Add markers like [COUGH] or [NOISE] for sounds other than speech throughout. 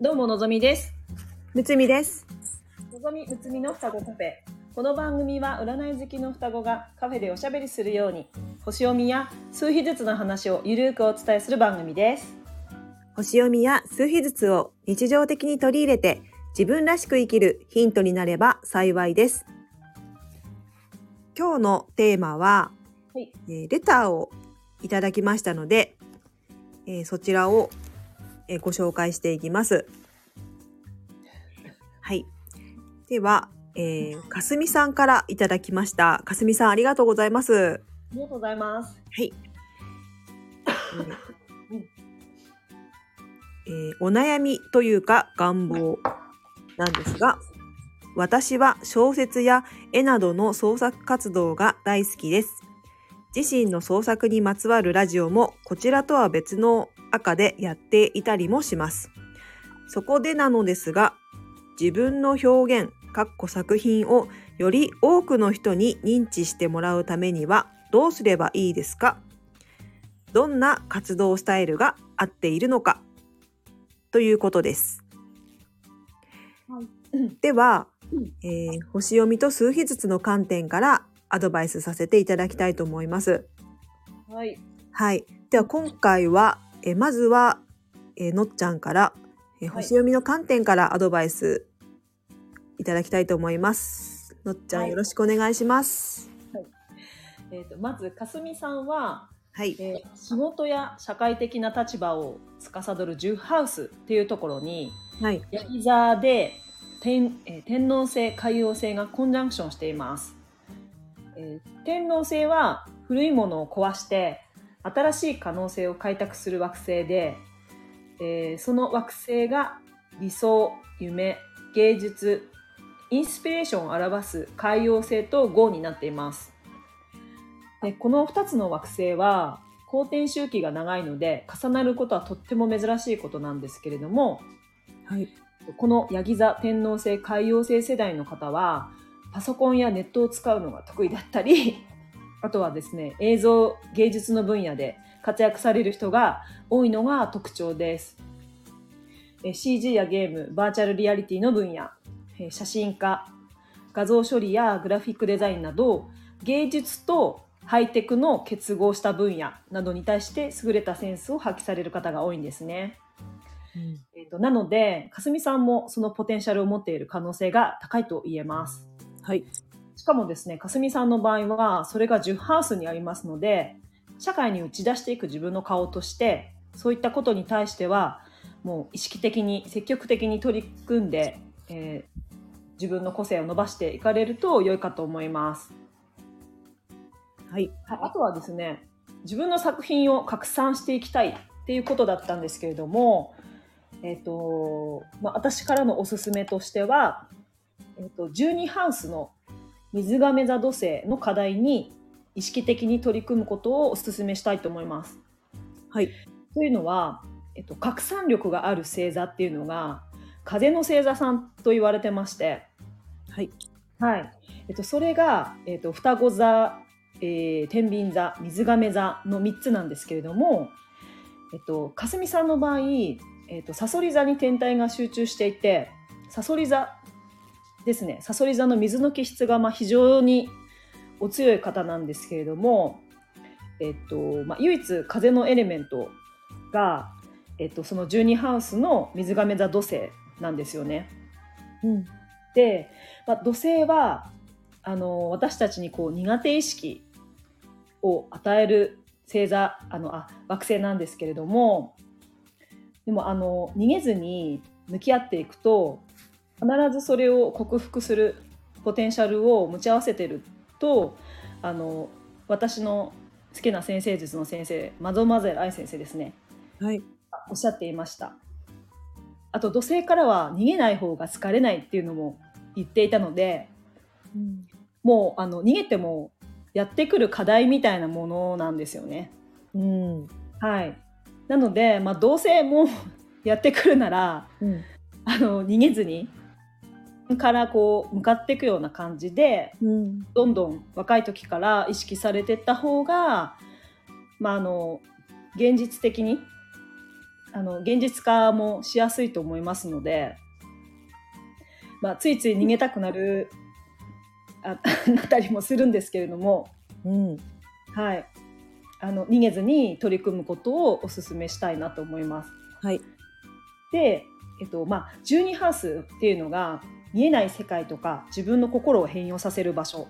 どうものぞみです。むつみです。のぞみむつみの双子カフェ。この番組は占い好きの双子がカフェでおしゃべりするように星読みや数秘術の話をゆるーくお伝えする番組です。星読みや数秘術を日常的に取り入れて自分らしく生きるヒントになれば幸いです。今日のテーマは、はい。えーレターをいただきましたので、えーそちらを、えーご紹介していきます。はい。では、えーかすみさんからいただきました。かすみさんありがとうございます。ありがとうございます。はい。えーお悩みというか願望なんですが、私は小説や絵などの創作活動が大好きです。自身の創作にまつわるラジオもこちらとは別の赤でやっていたりもします。そこでなのですが、自分の表現、かっこ作品をより多くの人に認知してもらうためにはどうすればいいですか？どんな活動スタイルが合っているのか？ということです。はいではうん、えー星読みと数秘術の観点からアドバイスさせていただきたいと思います。はい。はい。では今回は、えーまずは、えーのっちゃんから、えーはい星読みの観点からアドバイスいただきたいと思います。のっちゃん、はいよろしくお願いします。えっ、とまずかすみさんは、はい。えー仕事や社会的な立場を司るジュハウスっていうところにはい。ヤギ座で天,、えー天王星海王星がコンジャンクションしています、えー天王星は古いものを壊して新しい可能性を開拓する惑星で、えーその惑星が理想夢芸術インスピレーションを表す海王星と号になっていますでこの2つの惑星は公転周期が長いので重なることはとっても珍しいことなんですけれどもはい。このヤギ座天王星海王星世代の方はパソコンやネットを使うのが得意だったりあとはですね映像芸術の分野で活躍される人が多いのが特徴ですえ CG やゲームバーチャルリアリティの分野え写真家画像処理やグラフィックデザインなど芸術とハイテクの結合した分野などに対して優れたセンスを発揮される方が多いんですね。えー、となのでかすみさんもそのポテンシャルを持っている可能性が高いと言えますはい。しかもですねかすみさんの場合はそれが10ハウスにありますので社会に打ち出していく自分の顔としてそういったことに対してはもう意識的に積極的に取り組んで、えー自分の個性を伸ばしていかれると良いかと思いますはい。はいあとはですね自分の作品を拡散していきたいっていうことだったんですけれども、えっとまあ、私からのおすすめとしては、えっと12ハウスの水亀座土星の課題に意識的に取り組むことをお勧めしたいと思います。はい。というのは、えっと、拡散力がある星座っていうのが風の星座さんと言われてまして、はい。はい。えっと、それが、えっと、双子座、えー、天秤座、水亀座の3つなんですけれども、えっと、かすみさんの場合、えっと、サソリ座に天体が集中していて、サソリ座ですね、サソリ座の水の気質がまあ非常にお強い方なんですけれども、えっと、まあ、唯一風のエレメントが、えっと、その12ハウスの水亀座土星なんですよね。うん。で、まあ、土星はあの私たちにこう苦手意識を与える星座あのあ惑星なんですけれどもでもあの逃げずに向き合っていくと必ずそれを克服するポテンシャルを持ち合わせてるとあの私の好きな先生術の先生マドマゼル愛先生ですねはい。おっしゃっていましたあと土星からは逃げない方が疲れないっていうのも言っていたのでうん。もうあの逃げてもやってくる課題みたいなものなんですよね。うん。はい、なので、まあ、どうせもう [LAUGHS] やってくるならうん。あの逃げずにからこう向かっていくような感じでうん。どんどん若い時から意識されていった方が、まあ、あの現実的にああの現実化もしやすいと思いますので、まあ、ついつい逃げたくなるあ [LAUGHS] なったりもするんですけれども、うん。はい、あの逃げずに取り組むことをお勧めしたいなと思います。はい。で、えっとまあ、12ハウスっていうのが見えない世界とか自分の心を変容させる場所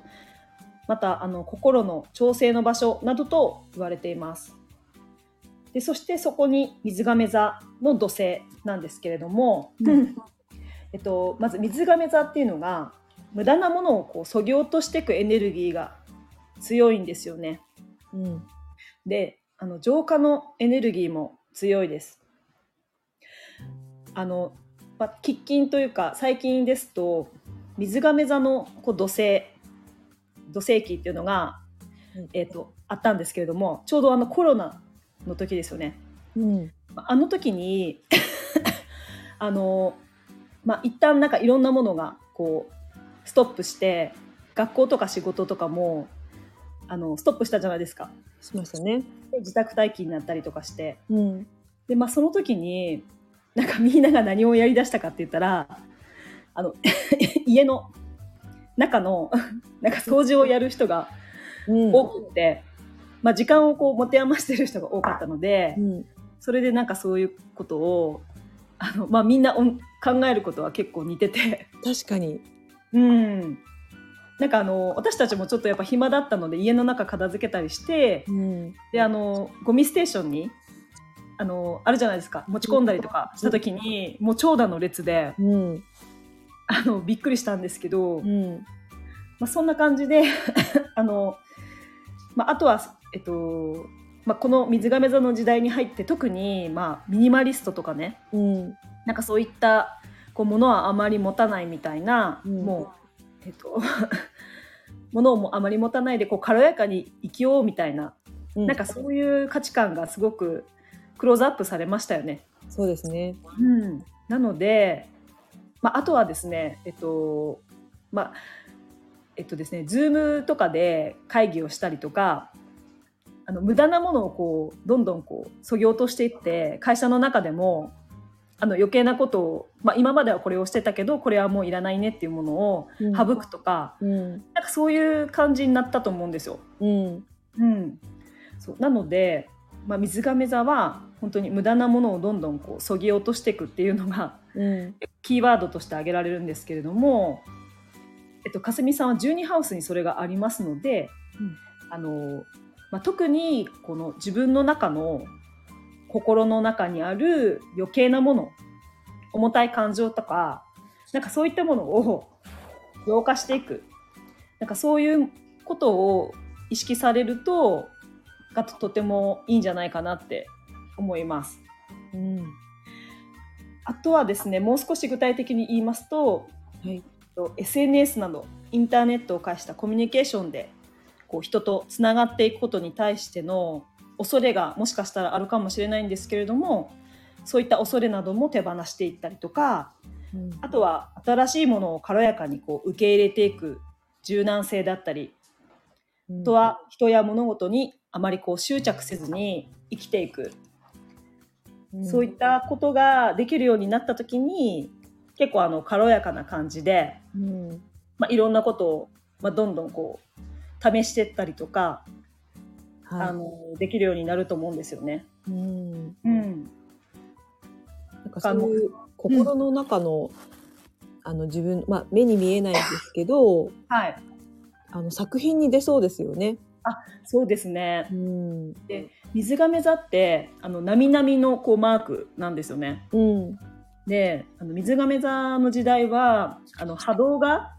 またあの心の調整の場所などと言われています。でそしてそこに水亀座の土星なんですけれども、うん [LAUGHS] えっと、まず水亀座っていうのが無駄なものをこうそぎ落としていくエネルギーが強いんですよね。うん。であの浄化のエネルギーも強いです。あの、まあ、喫緊というか最近ですと水亀座のこう土星土星期っていうのが、うんえー、とあったんですけれどもちょうどあのコロナの時ですよね。うん。まああの時に [LAUGHS] あの、まあ、一旦なんかいろんなものがこうストップして学校とか仕事とかもあのストップしたじゃないですか。しましたね。で自宅待機になったりとかしてうん。で、まあ、その時になんかみんなが何をやりだしたかって言ったらあの [LAUGHS] 家の中の [LAUGHS] なんか掃除をやる人がうん。多くって、まあ、時間をこう持て余してる人が多かったのでうん。それでなんかそういうことをあの、まあ、みんな考えることは結構似てて。確かに。うんなんかあの私たちもちょっとやっぱ暇だったので家の中片付けたりしてうん。であのゴミステーションにあのあるじゃないですか持ち込んだりとかした時にもう長蛇の列でうん。あのびっくりしたんですけど、うん。まあ、そんな感じで [LAUGHS] あの、まあ、あとは、えっとまあ、この水亀座の時代に入って特に、まあ、ミニマリストとかねうん。なんかそういったこうものはあまり持たないみたいな、うんもうえっと [LAUGHS] ものをもあまり持たないでこう軽やかに生きようみたいな、うん。なんかそういう価値観がすごくクローズアップされましたよね。そうですね。うん、なので、まあ、あとはですねえっとまあえっとですね Zoom とかで会議をしたりとかあの無駄なものをこうどんどんこうそぎ落としていって会社の中でもあの余計なことを、まあ、今まではこれをしてたけどこれはもういらないねっていうものをうん省くとか、うん。なんかそういう感じになったと思うんですよ。うん。うん、そうなので、まあ、水亀座は本当に無駄なものをどんどんこうそぎ落としていくっていうのがうん。キーワードとして挙げられるんですけれども、えっと、かすみさんは12ハウスにそれがありますので、あのまあ、特にこの自分の中の心の中にある余計なもの重たい感情とかなんかそういったものを浄化していくなんかそういうことを意識されるとがととてもいいんじゃないかなって思います。うん。あとはですねもう少し具体的に言いますとはい。と SNS などインターネットを介したコミュニケーションでこう人とつながっていくことに対しての恐れがもしかしたらあるかもしれないんですけれどもそういった恐れなども手放していったりとかうん。あとは新しいものを軽やかにこう受け入れていく柔軟性だったりあとは人や物事にあまりこう執着せずに生きていくうん、そういったことができるようになった時に結構あの軽やかな感じでうん。まあ、いろんなことを、まあ、どんどんこう試していったりとか、はい。あのできるようになると思うんですよね。うん。うん、なんかそういう心の中の、あの自分、まあ目に見えないんですけど、はい、あの作品に出そうですよね。そうですねう。ん。水亀座ってあの波々のこうマークなんですよね。うん。で、あの水亀座の時代はあの波動が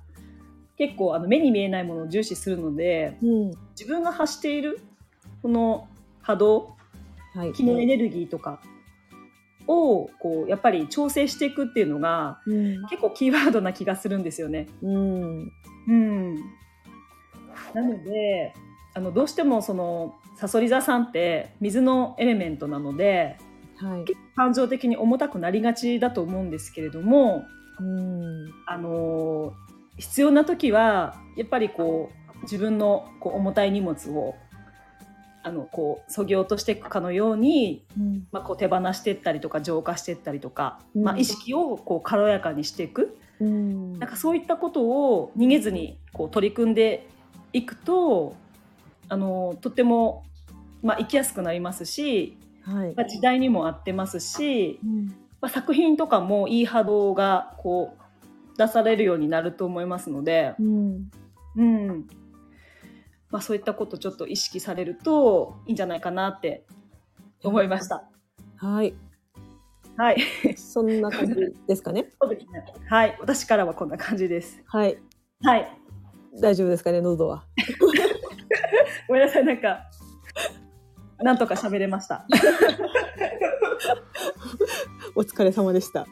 結構あの目に見えないものを重視するので、うん。自分が発しているこの波動、はい。気のエネルギーとかをこうやっぱり調整していくっていうのがうん。結構キーワードな気がするんですよね。うん。うん、なのであのどうしてもそのさそり座さんって水のエレメントなのではい。感情的に重たくなりがちだと思うんですけれども、うん。あの必要な時はやっぱりこう自分のこう重たい荷物をあのこうそぎ落としていくかのように、うんまあ、こう手放していったりとか浄化していったりとか、うんまあ、意識をこう軽やかにしていくうんなんかそういったことを逃げずにこう取り組んでいくとあのとっても、まあ、生きやすくなりますし、はい。まあ、時代にも合ってますし、うん。まあ、作品とかもいい波動がこう出されるようになると思いますので、うん。うん。まあ、そういったことちょっと意識されるといいんじゃないかなって思いました。はい。はい、そんな感じですかね？[LAUGHS] そうですね。はい、私からはこんな感じです。はい。はい、大丈夫ですかね？喉は [LAUGHS] ごめんなさい、なんか。なんとか喋れました。[LAUGHS] お疲れ様でした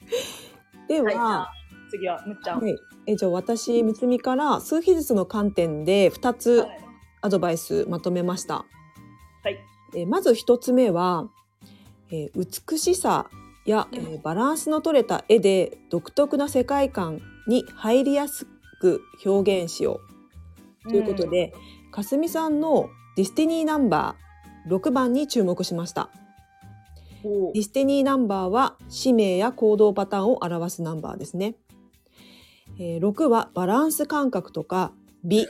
[LAUGHS] では、は次はむっちゃん。はい、えじゃあ私むつみから数秘術の観点で2つはいアドバイスまとめました。はいえまず1つ目は、えー美しさや、えーバランスの取れた絵で独特な世界観に入りやすく表現しようということで、かすみさんの destiny number 6番に注目しました。お destiny number は使命や行動パターンを表すナンバーですね。えー6はバランス感覚とか美、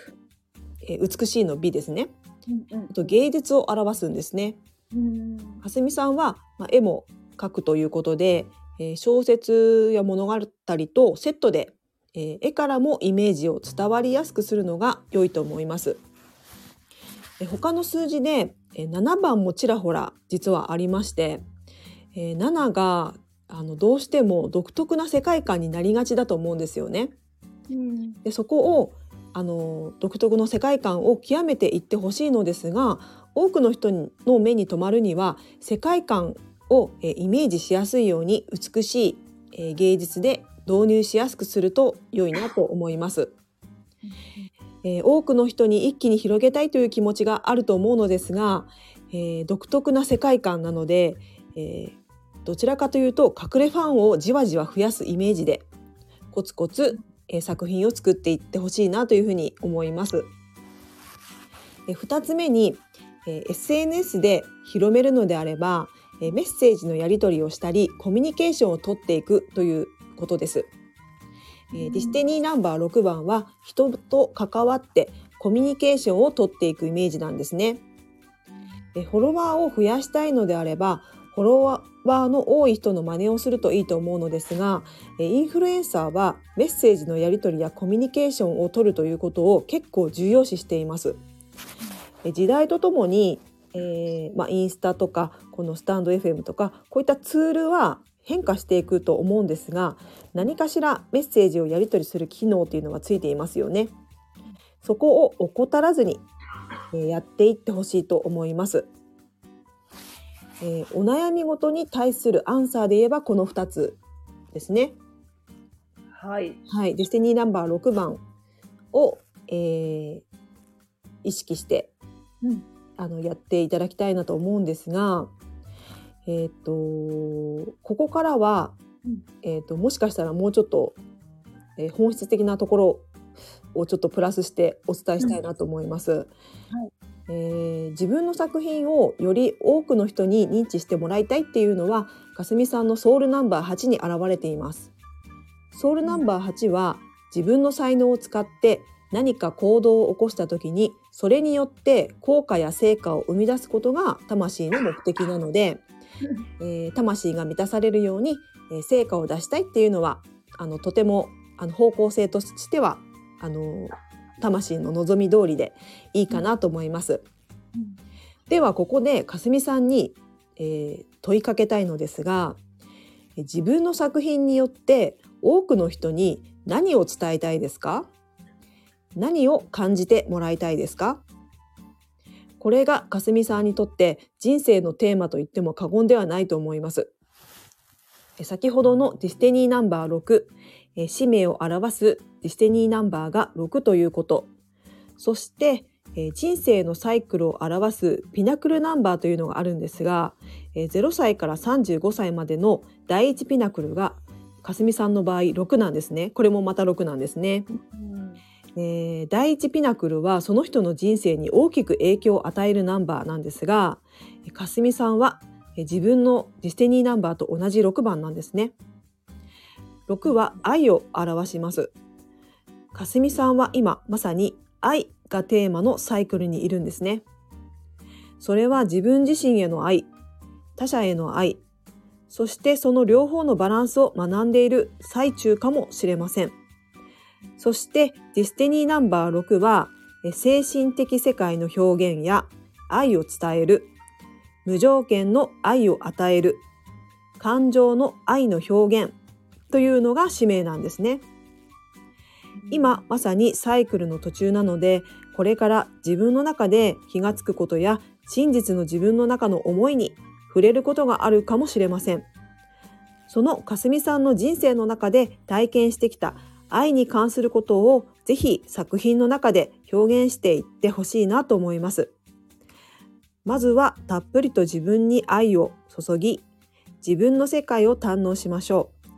えー美しいの美ですね。うんあと芸術を表すんですね。うんかすみさんは、まあ、絵も描くということで、えー小説や物語とセットで、えー絵からもイメージを伝わりやすくするのが良いと思います。えー他の数字で、えー7番もちらほら実はありまして、えー7があのどうしても独特な世界観になりがちだと思うんですよね。うんでそこをあの独特の世界観を極めていってほしいのですが多くの人の目に留まるには世界観をえーイメージしやすいように美しいえー芸術で導入しやすくすると良いなと思います。えー多くの人に一気に広げたいという気持ちがあると思うのですが、えー独特な世界観なので、えーどちらかというと隠れファンをじわじわ増やすイメージでコツコツ、えー作品を作っていってほしいなというふうに思います。えー二つ目に、えー SNS で広めるのであれば、えーメッセージのやり取りをしたりコミュニケーションをとっていくということです。えー destiny number 6番は人と関わってコミュニケーションをとっていくイメージなんですね。えフォロワーを増やしたいのであればフォロワーの多い人の真似をするといいと思うのですがインフルエンサーはメッセージのやり取りやコミュニケーションを取るということを結構重要視しています。時代とともに、えーまあ、インスタとかこのスタンド FM とかこういったツールは変化していくと思うんですが何かしらメッセージをやり取りする機能というのがついていますよね。そこを怠らずに、えーやっていってほしいと思います。えーお悩みごとに対するアンサーで言えばこの2つですね。はい。はい、ディスティニーナンバー6番を、えー意識して、うんあのやっていただきたいなと思うんですが、えっ、とここからは、うんえっ、ともしかしたらもうちょっと、えー本質的なところをちょっとプラスしてお伝えしたいなと思います。えー自分の作品をより多くの人に認知してもらいたいっていうのはかすみさんのソウルナンバー8に現れています。ソウルナンバー8は自分の才能を使って何か行動を起こした時にそれによって効果や成果を生み出すことが魂の目的なので、[LAUGHS] えー魂が満たされるように、えー成果を出したいっていうのはあのとてもあの方向性としてはあの魂の望み通りでいいかなと思います。ではここでかすみさんに、えー問いかけたいのですがえ自分の作品によって多くの人に何を伝えたいですか？何を感じてもらいたいですか？これがかすみさんにとって人生のテーマと言っても過言ではないと思います。先ほどのディスティニーナンバー6、使命を表すディスティニーナンバーが6ということ。そして、人生のサイクルを表すピナクルナンバーというのがあるんですが、0歳から35歳までの第一ピナクルがかすみさんの場合6なんですね。これもまた6なんですね。えー第一ピナクルはその人の人生に大きく影響を与えるナンバーなんですがかすみさんは自分のディスティニーナンバーと同じ6番なんですね。6は愛を表します。かすみさんは今まさに愛がテーマのサイクルにいるんですね。それは自分自身への愛、他者への愛、そしてその両方のバランスを学んでいる最中かもしれません。そしてディスティニーナンバー6はえ精神的世界の表現や愛を伝える、無条件の愛を与える、感情の愛の表現というのが使命なんですね。今まさにサイクルの途中なのでこれから自分の中で気がつくことや真実の自分の中の思いに触れることがあるかもしれませんそのかすみさんの人生の中で体験してきた愛に関することをぜひ作品の中で表現していってほしいなと思いますまずはたっぷりと自分に愛を注ぎ自分の世界を堪能しましょう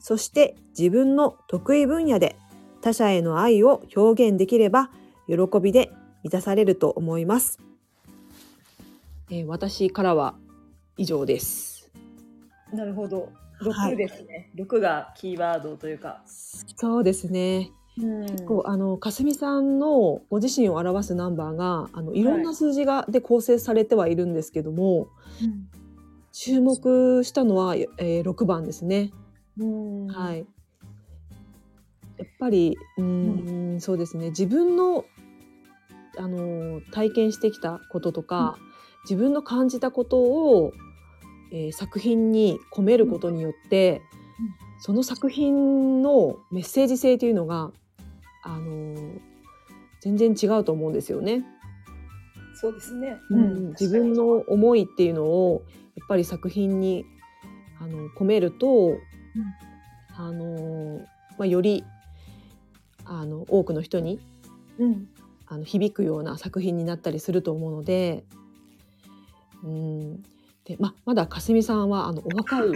そして自分の得意分野で他者への愛を表現できれば喜びで満たされると思います。えー私からは以上です。なるほど。はい6ですね。6がキーワードというか。そうですね。うんこうあのかすみさんのご自身を表すナンバーがあのいろんな数字がで構成されてはいるんですけども、注目したのは、えー、6番ですね。うんはい。やっぱりうーん、そうですね自分のあの体験してきたこととか、自分の感じたことを、えー作品に込めることによって、その作品のメッセージ性というのがあの全然違うと思うんですよね。そうですね。うん。自分の思いっていうのをやっぱり作品にあの込めると、あのまあ、よりあの多くの人にうん。あの響くような作品になったりすると思うので,、うんでままだかすみさんはあのお若い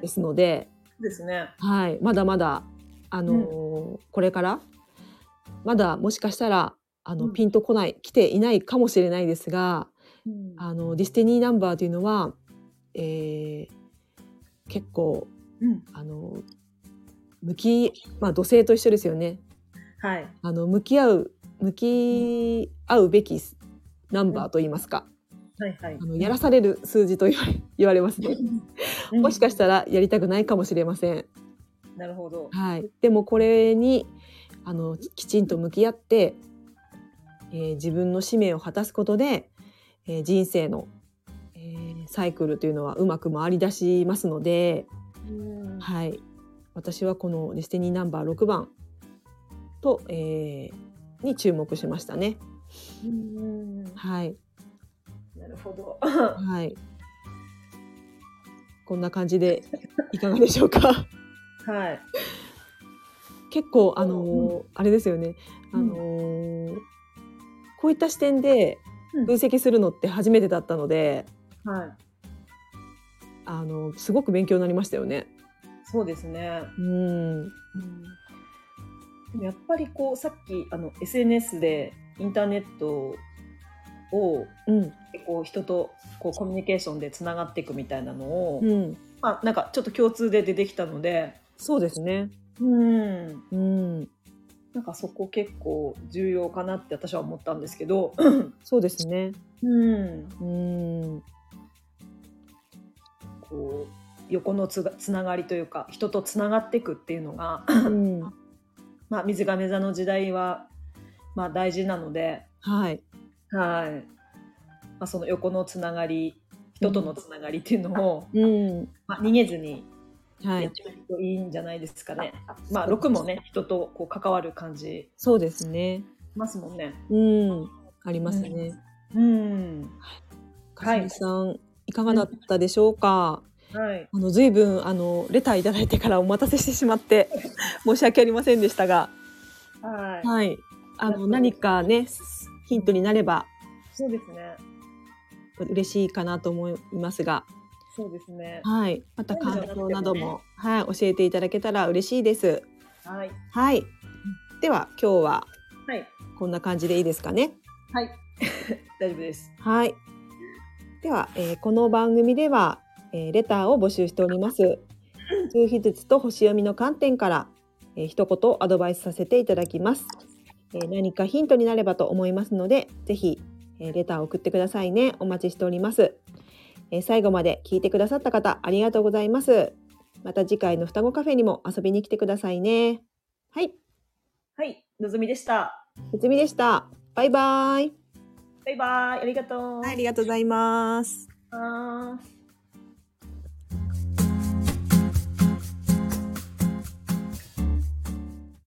ですので、[LAUGHS] ですね。はい、まだまだあの、これからまだもしかしたらあの、うんピンとこない来ていないかもしれないですが、うんあのディスティニーナンバーというのは、えー結構うんあの向きまあ土星と一緒ですよね。はい。あの向き合う向き合うべきナンバーと言いますか、はいはい。あのやらされる数字と言われ [LAUGHS] 言われますね。もしかしたらやりたくないかもしれません。なるほど。はい。でもこれにあのきちんと向き合って、えー自分の使命を果たすことで、えー人生の、えーサイクルというのはうまく回り出しますので、うんはい。私はこのディスティニーナンバー6番と、えーに注目しましたね。うんはい。なるほど。はい。こんな感じでいかがでしょうか？はい。結構あのーうあれですよね。あのーこういった視点でうん分析するのって初めてだったので、はい。あのすごく勉強になりましたよね。そうですね。うん。でもやっぱりこうさっきあの SNS でインターネットをうん。こう人とこうコミュニケーションでつながっていくみたいなのを、うん。まあ、なんかちょっと共通で出てきたので、そうですね。うん、うん。なんかそこ結構重要かなって私は思ったんですけど、[COUGHS] そうですね。うん、うん。こう横のつがつながりというか人とつながっていくっていうのが、うん。[COUGHS] まあ、水亀座の時代は、まあ、大事なので、はい。はいまあ、その横のつながり人とのつながりっていうのを、うん。まあ、逃げずにはい。やっていいいんじゃないですかね。まあ、6もね人とこう関わる感じそうですね。ますもんね。うん。ありますね。うん、かすみさん、いかがだったでしょうか？はい、あの随分あのレターいただいてからお待たせしてしまって [LAUGHS] 申し訳ありませんでしたが、はい、はい。あの何かねヒントになればそうですね。嬉しいかなと思いますが、そうですね。はい。また感想なども、はい、教えていただけたら嬉しいです。はい、はい。では今日ははい。こんな感じでいいですかね？はい。[LAUGHS] 大丈夫です。はい。では、えーこの番組では、えーレターを募集しております。[LAUGHS] 中秘術と星読みの観点から、えー一言アドバイスさせていただきます。えー何かヒントになればと思いますので、ぜひ、えーレターを送ってくださいね。お待ちしております。えー最後まで聞いてくださった方、ありがとうございます。また次回の双子カフェにも遊びに来てくださいね。はい、はい。のぞみでした。ふつみでした。バイバイ。バイバイ。ありがとう。はい、ありがとうございます。